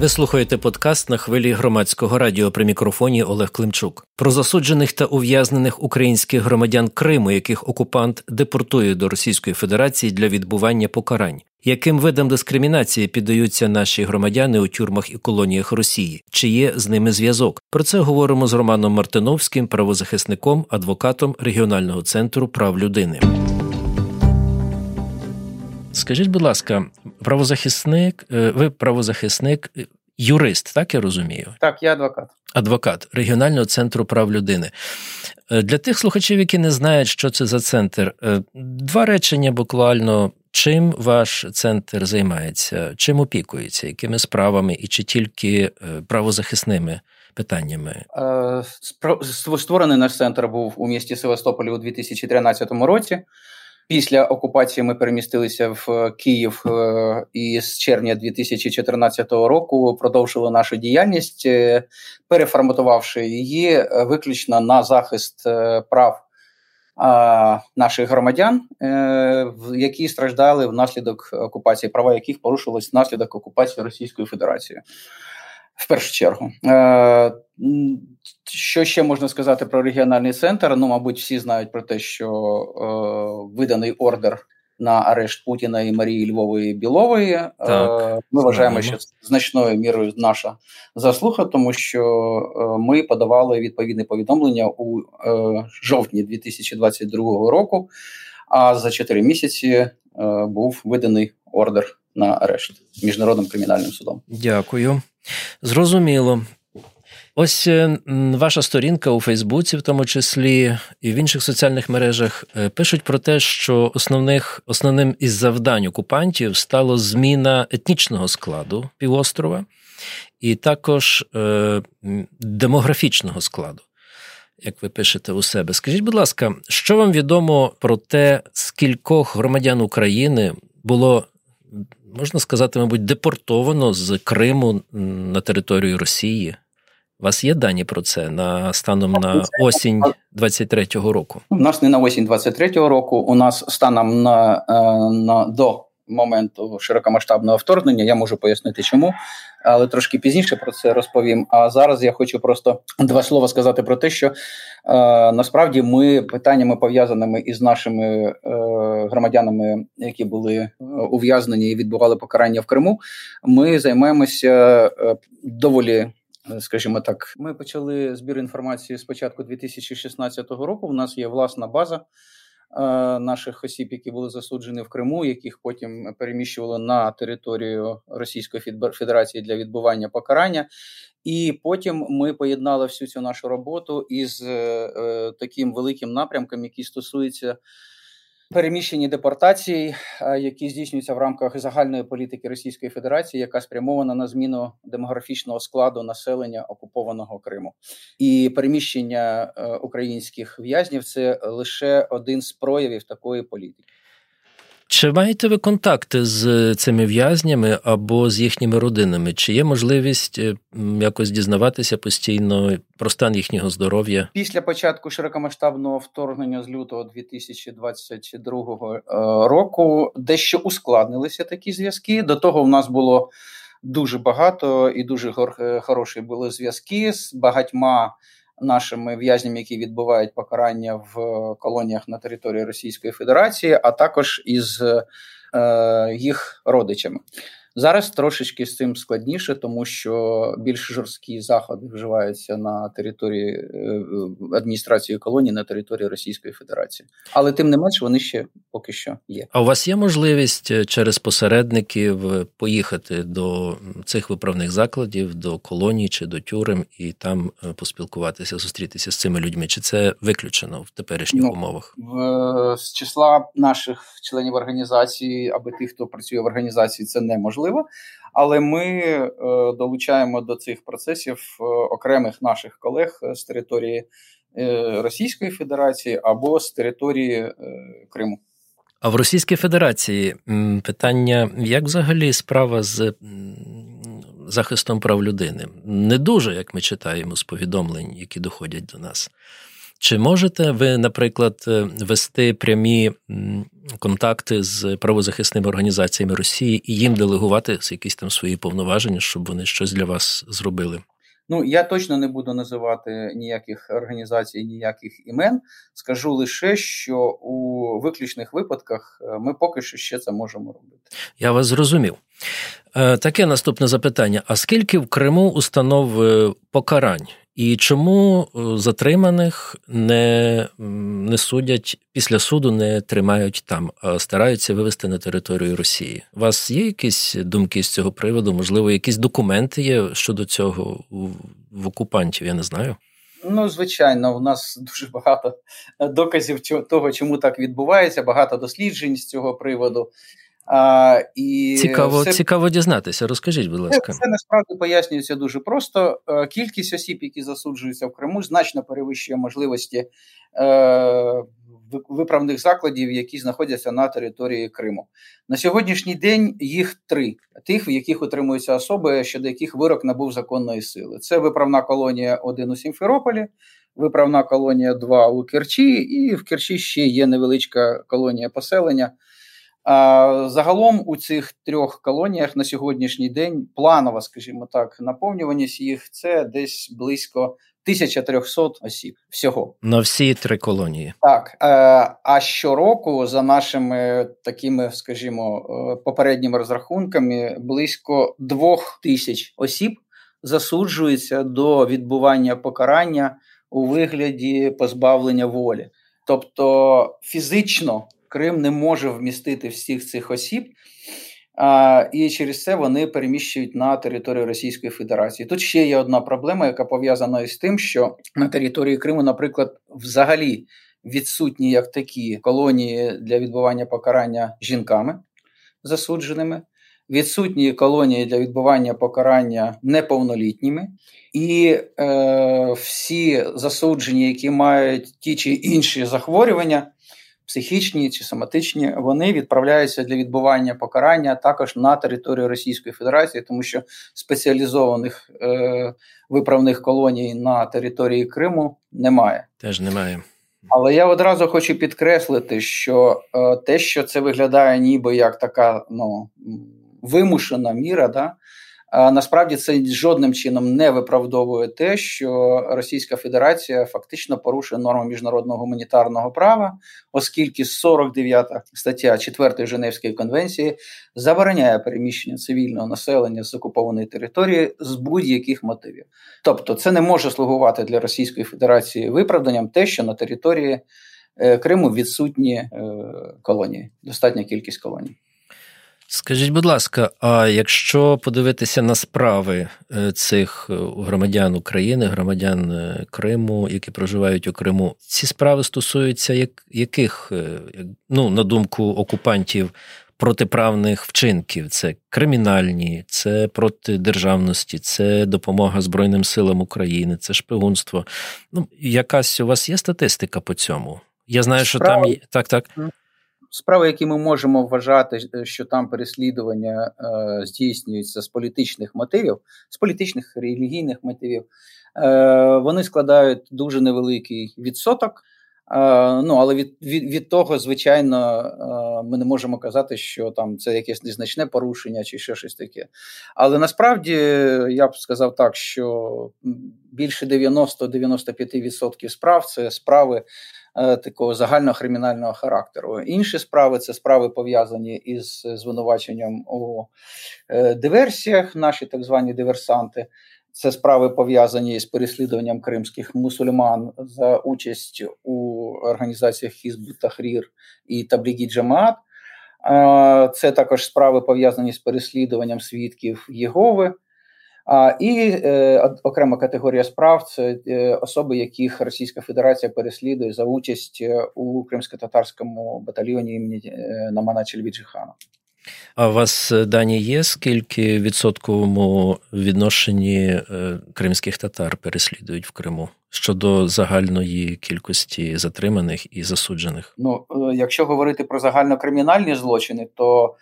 Ви слухаєте подкаст на хвилі громадського радіо при мікрофоні Олег Климчук про засуджених та ув'язнених українських громадян Криму, яких окупант депортує до Російської Федерації для відбування покарань. Яким видам дискримінації піддаються наші громадяни у тюрмах і колоніях Росії? Чи є з ними зв'язок? Про це говоримо з Романом Мартиновським, правозахисником, адвокатом регіонального центру прав людини. Скажіть, будь ласка, правозахисник, е, ви правозахисник, е, юрист, так я розумію? Так, я адвокат. Адвокат регіонального центру прав людини. Е, для тих слухачів, які не знають, що це за центр, два речення буквально. Чим ваш центр займається, чим опікується, якими справами і чи тільки правозахисними питаннями? Створений наш центр був у місті Севастополі у 2013 році. Після окупації ми перемістилися в Київ е, і з червня 2014 року продовжили нашу діяльність, е, переформатувавши її е, виключно на захист прав наших громадян, які страждали внаслідок окупації, права яких порушились внаслідок окупації Російською Федерацією в першу чергу. Е, що ще можна сказати про регіональний центр? Ну, мабуть, всі знають про те, що е, виданий ордер на арешт Путіна і Марії Львової Білової. Е, так, Ми вважаємо, що значною мірою наша заслуга, тому що е, ми подавали відповідне повідомлення у е, жовтні 2022 року. А за 4 місяці був виданий ордер на арешт міжнародним кримінальним судом. Дякую. Зрозуміло. Ось е, ваша сторінка у Фейсбуці, в тому числі, і в інших соціальних мережах е, пишуть про те, що основних, основним із завдань окупантів стало зміна етнічного складу півострова і також е, демографічного складу. Як ви пишете у себе, скажіть, будь ласка, що вам відомо про те, скількох громадян України було можна сказати, мабуть, депортовано з Криму на територію Росії. У вас є дані про це на станом на осінь 23-го року? У нас не на осінь 23-го року. У нас станом на, е, на до моменту широкомасштабного вторгнення. Я можу пояснити, чому, але трошки пізніше про це розповім. А зараз я хочу просто два слова сказати про те, що е, насправді ми питаннями пов'язаними із нашими е, громадянами, які були е, ув'язнені і відбували покарання в Криму. Ми займаємося е, доволі. Е, скажімо так, ми почали збір інформації з початку 2016 року. У нас є власна база Е, наших осіб, які були засуджені в Криму, яких потім переміщували на територію Російської Федерації для відбування покарання. І потім ми поєднали всю цю нашу роботу із е, таким великим напрямком, який стосується переміщені депортації, е, які здійснюються в рамках загальної політики Російської Федерації, яка спрямована на зміну демографічного складу населення окупованого Криму, і переміщення е, українських в'язнів це лише один з проявів такої політики. Чи маєте ви контакти з цими в'язнями або з їхніми родинами? Чи є можливість е, якось дізнаватися постійно про стан їхнього здоров'я? Після початку широкомасштабного вторгнення з лютого 2022 е, року дещо ускладнилися такі зв'язки. До того в нас було дуже багато і дуже е, хороші були зв'язки з багатьма нашими в'язнями, які відбувають покарання в колоніях на території Російської Федерації, а також із е, їх родичами. Зараз трошечки з цим складніше, тому що більш жорсткі заходи вживаються на території е, адміністрації колонії на території Російської Федерації, але тим не менш вони ще поки що є. А у вас є можливість е, через посередників поїхати до цих виправних закладів, до колоній чи до тюрем і там е, поспілкуватися, зустрітися з цими людьми? Чи це виключено в теперішніх ну, умовах? В з числа наших членів організації, аби тих, хто працює в організації, це неможливо важливо, але ми е, долучаємо до цих процесів е, окремих наших колег з території е, Російської Федерації або з території Криму. А в Російській Федерації питання, як взагалі справа з захистом прав людини? Не дуже, як ми читаємо з повідомлень, які доходять до нас. Чи можете ви, наприклад, вести прямі контакти з правозахисними організаціями Росії і їм делегувати якісь там свої повноваження, щоб вони щось для вас зробили? Ну, я точно не буду називати ніяких організацій, ніяких імен. Скажу лише, що у виключних випадках е, ми поки що ще це можемо робити. Я вас зрозумів. Е, таке наступне запитання: а скільки в Криму установ е, покарань? І чому затриманих не не судять після суду, не тримають там, а стараються вивести на територію Росії? У вас є якісь думки з цього приводу? Можливо, якісь документи є щодо цього в окупантів? Я не знаю. Ну, звичайно, у нас дуже багато доказів того, чому так відбувається, багато досліджень з цього приводу. А, і Цікаво все... цікаво дізнатися. Розкажіть, будь ласка. Це, це насправді пояснюється дуже просто. Е, кількість осіб, які засуджуються в Криму, значно перевищує можливості е, виправних закладів, які знаходяться на території Криму. На сьогоднішній день їх три: тих, в яких утримуються особи, щодо яких вирок набув законної сили. Це виправна колонія 1 у Сімферополі. Виправна колонія 2 у Керчі, і в Керчі ще є невеличка колонія поселення Загалом у цих трьох колоніях на сьогоднішній день планова, скажімо так, наповнюваність їх це десь близько 1300 осіб всього на всі три колонії. Так е, а щороку, за нашими такими, скажімо, е, попередніми розрахунками, близько двох тисяч осіб засуджуються до відбування покарання у вигляді позбавлення волі, тобто фізично. Крим не може вмістити всіх цих осіб, а, і через це вони переміщують на територію Російської Федерації. Тут ще є одна проблема, яка пов'язана із тим, що на території Криму, наприклад, взагалі відсутні як такі колонії для відбування покарання жінками засудженими. Відсутні колонії для відбування покарання неповнолітніми, і е, всі засуджені, які мають ті чи інші захворювання, психічні чи соматичні, вони відправляються для відбування покарання також на територію Російської Федерації, тому що спеціалізованих е, виправних колоній на території Криму немає. Теж немає. Але я одразу хочу підкреслити, що е, те, що це виглядає, ніби як така ну, вимушена міра, да, Насправді це жодним чином не виправдовує те, що Російська Федерація фактично порушує норми міжнародного гуманітарного права, оскільки 49 стаття 4 Женевської конвенції забороняє переміщення цивільного населення з окупованої території з будь-яких мотивів. Тобто, це не може слугувати для Російської Федерації виправданням те, що на території е, Криму відсутні е, колонії, достатня кількість колоній. Скажіть, будь ласка, а якщо подивитися на справи е, цих е, громадян України, громадян е, Криму, які проживають у Криму, ці справи стосуються як, яких, ну, на думку окупантів, протиправних вчинків? Це кримінальні, це проти державності, це допомога Збройним силам України, це шпигунство. Ну, якась у вас є статистика по цьому? Я знаю, що Справа... там є. Так, так справи, які ми можемо вважати, е, що там переслідування е, здійснюються з політичних мотивів, з політичних релігійних мотивів, е, вони складають дуже невеликий відсоток. Uh, ну, але від від, від того, звичайно, uh, ми не можемо казати, що там це якесь незначне порушення чи ще щось таке. Але насправді я б сказав так, що більше 90-95% справ це справи Е, такого загального кримінального характеру. Інші справи це справи пов'язані із звинуваченням у е, диверсіях, наші так звані диверсанти. Це справи пов'язані з переслідуванням кримських мусульман за участь у організаціях Хізбу Тахрір і Таблігі Джамаат. Е, це також справи пов'язані з переслідуванням свідків Єгови. А і е, окрема категорія справ це е, особи, яких Російська Федерація переслідує за участь е, у кримсько-татарському батальйоні імені е, Намана Чельвіджихана. А у вас е, дані є скільки відсотковому відношенні кримських татар переслідують в Криму щодо загальної кількості затриманих і засуджених? Ну, якщо говорити про загальнокримінальні злочини, то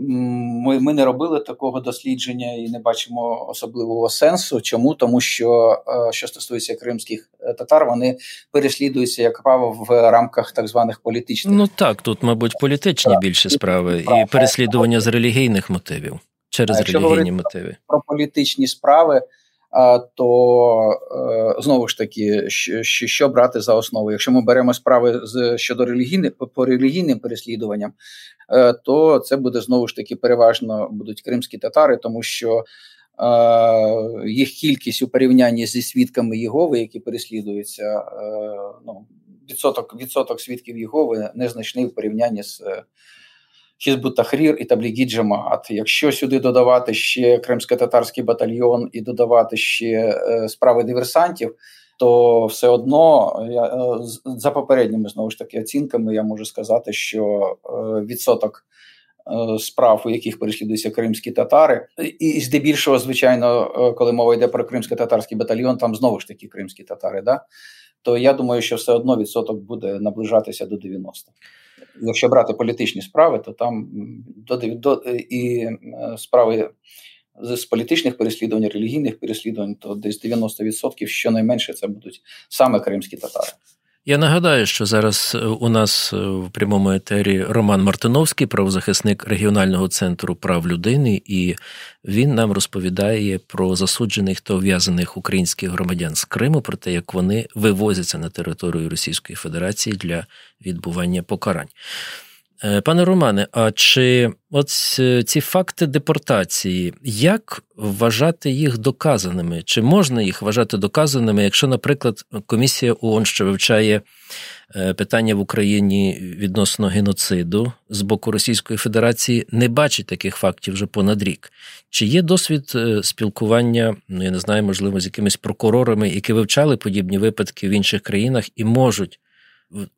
ми ми не робили такого дослідження і не бачимо особливого сенсу. Чому? Тому що е, що стосується кримських е, татар, вони переслідуються як право в рамках так званих політичних. Ну так, тут, мабуть, політичні так. більше справи і переслідування з релігійних мотивів через релігійні мотиви про політичні справи то е, знову ж таки, що брати за основу? Якщо ми беремо справи з щодо релігійних по релігійним переслідуванням, е, то це буде знову ж таки переважно будуть кримські татари, тому що е, їх кількість у порівнянні зі свідками Єгови, які переслідуються, ну відсоток відсоток свідків Єгови незначний в порівнянні з Хізбут Тахрір і Таблігі Джамаат. Якщо сюди додавати ще кримсько-татарський батальйон і додавати ще е, справи диверсантів, то все одно я е, за попередніми знову ж таки оцінками я можу сказати, що е, відсоток. Справ, у яких переслідуються кримські татари, і здебільшого, звичайно, коли мова йде про кримсько-татарський батальйон, там знову ж таки кримські татари, да? то я думаю, що все одно відсоток буде наближатися до 90 якщо брати політичні справи, то там до, до і е, справи з політичних переслідувань, релігійних переслідувань, то десь 90% щонайменше це будуть саме кримські татари. Я нагадаю, що зараз е, у нас е, в прямому етері Роман Мартиновський, правозахисник регіонального центру прав людини, і він нам розповідає про засуджених та ув'язаних українських громадян з Криму, про те, як вони вивозяться на територію Російської Федерації для відбування покарань. Е, пане Романе, а чи от ці факти депортації, як вважати їх доказаними? Чи можна їх вважати доказаними, якщо, наприклад, комісія ООН, що вивчає е, питання в Україні відносно геноциду з боку Російської Федерації, не бачить таких фактів вже понад рік? Чи є досвід е, спілкування, ну я не знаю, можливо, з якимись прокурорами, які вивчали подібні випадки в інших країнах і можуть?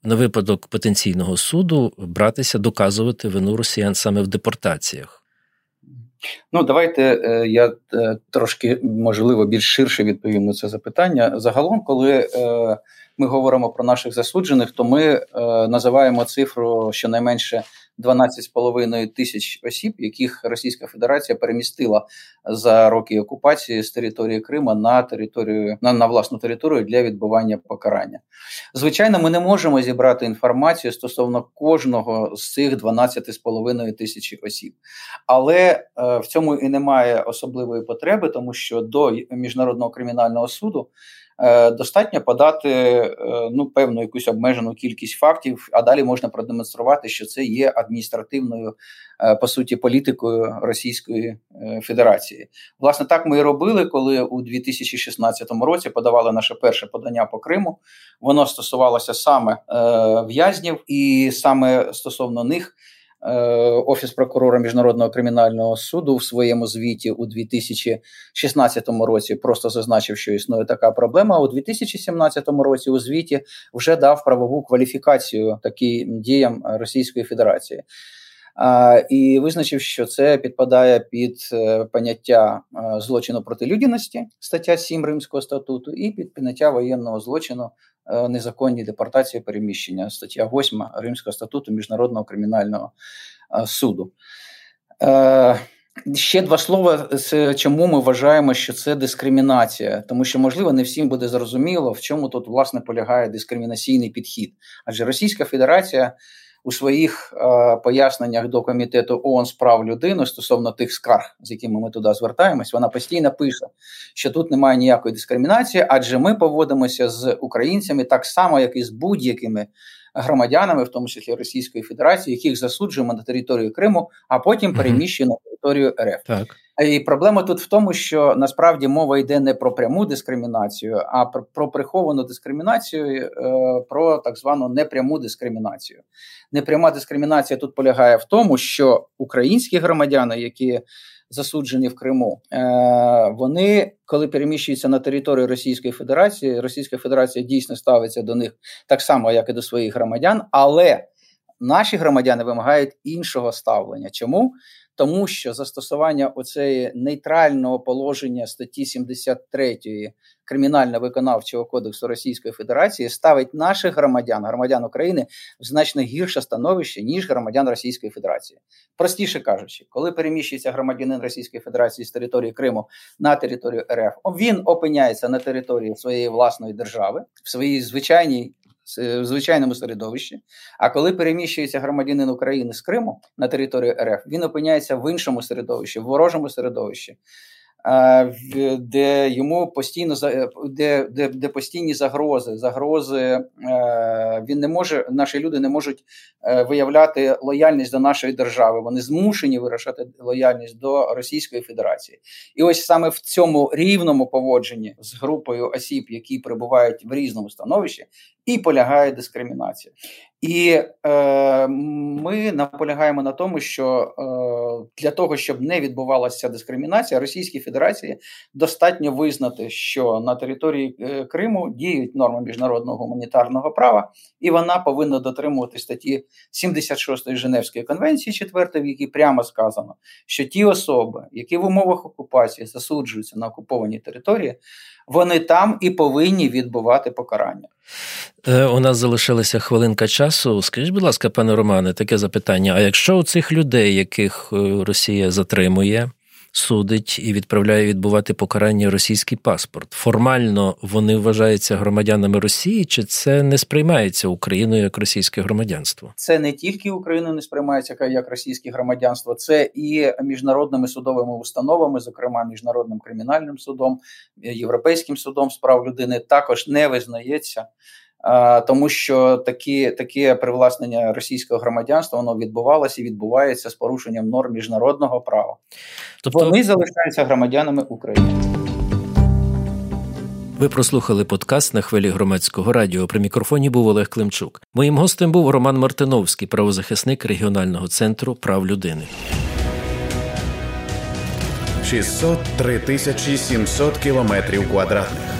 На випадок потенційного суду братися, доказувати вину росіян саме в депортаціях? Ну, давайте е, я е, трошки можливо більш ширше відповім на це запитання. Загалом, коли е, ми говоримо про наших засуджених, то ми називаємо цифру щонайменше 12,5 тисяч осіб, яких Російська Федерація перемістила за роки окупації з території Крима на територію на, на власну територію для відбування покарання. Звичайно, ми не можемо зібрати інформацію стосовно кожного з цих 12,5 тисяч осіб, але е, в цьому і немає особливої потреби, тому що до міжнародного кримінального суду. Е, достатньо подати е, ну певну якусь обмежену кількість фактів, а далі можна продемонструвати, що це є адміністративною е, по суті політикою Російської Федерації. Власне, так ми і робили, коли у 2016 році подавали наше перше подання по Криму. Воно стосувалося саме в'язнів, і саме стосовно них. Е, Офіс прокурора міжнародного кримінального суду в своєму звіті у 2016 році просто зазначив, що існує така проблема. А у 2017 році у звіті вже дав правову кваліфікацію таким діям Російської Федерації. І визначив, що це підпадає під е, поняття е, злочину проти людяності, стаття 7 Римського статуту, і під поняття воєнного злочину Е, незаконні депортації переміщення, стаття 8 Римського статуту Міжнародного кримінального суду. Ще два слова, чому ми вважаємо, що це дискримінація, тому що, можливо, не всім буде зрозуміло, в чому тут власне полягає дискримінаційний підхід. Адже Російська Федерація у своїх е, поясненнях до комітету ООН з прав людини стосовно тих скарг, з якими ми туди звертаємось, вона постійно пише, що тут немає ніякої дискримінації, адже ми поводимося з українцями так само, як і з будь-якими громадянами, в тому числі Російської Федерації, яких засуджуємо на територію Криму, а потім переміщуємо на територію РФ. Так. І проблема тут в тому, що насправді мова йде не про пряму дискримінацію, а про, про приховану дискримінацію, е, про так звану непряму дискримінацію. Непряма дискримінація тут полягає в тому, що українські громадяни, які засуджені в Криму, е, вони, коли переміщуються на територію Російської Федерації, Російська Федерація дійсно ставиться до них так само, як і до своїх громадян, але наші громадяни вимагають іншого ставлення. Чому? Тому що застосування оцеї нейтрального положення статті 73 кримінально-виконавчого кодексу Російської Федерації ставить наших громадян, громадян України, в значно гірше становище ніж громадян Російської Федерації. Простіше кажучи, коли переміщується громадянин Російської Федерації з території Криму на територію РФ, він опиняється на території своєї власної держави в своїй звичайній в звичайному середовищі. А коли переміщується громадянин України з Криму на територію РФ, він опиняється в іншому середовищі, в ворожому середовищі. Де йому постійно де, де, де постійні загрози, загрози він не може, наші люди не можуть е, виявляти лояльність до нашої держави. Вони змушені вирішати лояльність до Російської Федерації, і ось саме в цьому рівному поводженні з групою осіб, які перебувають в різному становищі, і полягає дискримінація. І е, ми наполягаємо на тому, що е, для того, щоб не відбувалася дискримінація, Російській Федерації достатньо визнати, що на території е, Криму діють норми міжнародного гуманітарного права, і вона повинна дотримувати статті 76 Женевської конвенції, 4, в якій прямо сказано, що ті особи, які в умовах окупації засуджуються на окупованій території, вони там і повинні відбувати покарання. Е, у нас залишилася хвилинка часу. Скажіть, будь ласка, пане Романе, таке запитання: а якщо у цих людей, яких е, Росія затримує, судить і відправляє відбувати покарання російський паспорт, формально вони вважаються громадянами Росії, чи це не сприймається Україною як російське громадянство? Це не тільки Україною не сприймається як російське громадянство, це і міжнародними судовими установами, зокрема міжнародним кримінальним судом, європейським судом з прав людини, також не визнається тому що такі, таке привласнення російського громадянства воно відбувалося і відбувається з порушенням норм міжнародного права. Тобто вони залишаються громадянами України. Ви прослухали подкаст на хвилі громадського радіо. При мікрофоні був Олег Климчук. Моїм гостем був Роман Мартиновський, правозахисник регіонального центру прав людини. 603 тисячі 700 кілометрів квадратних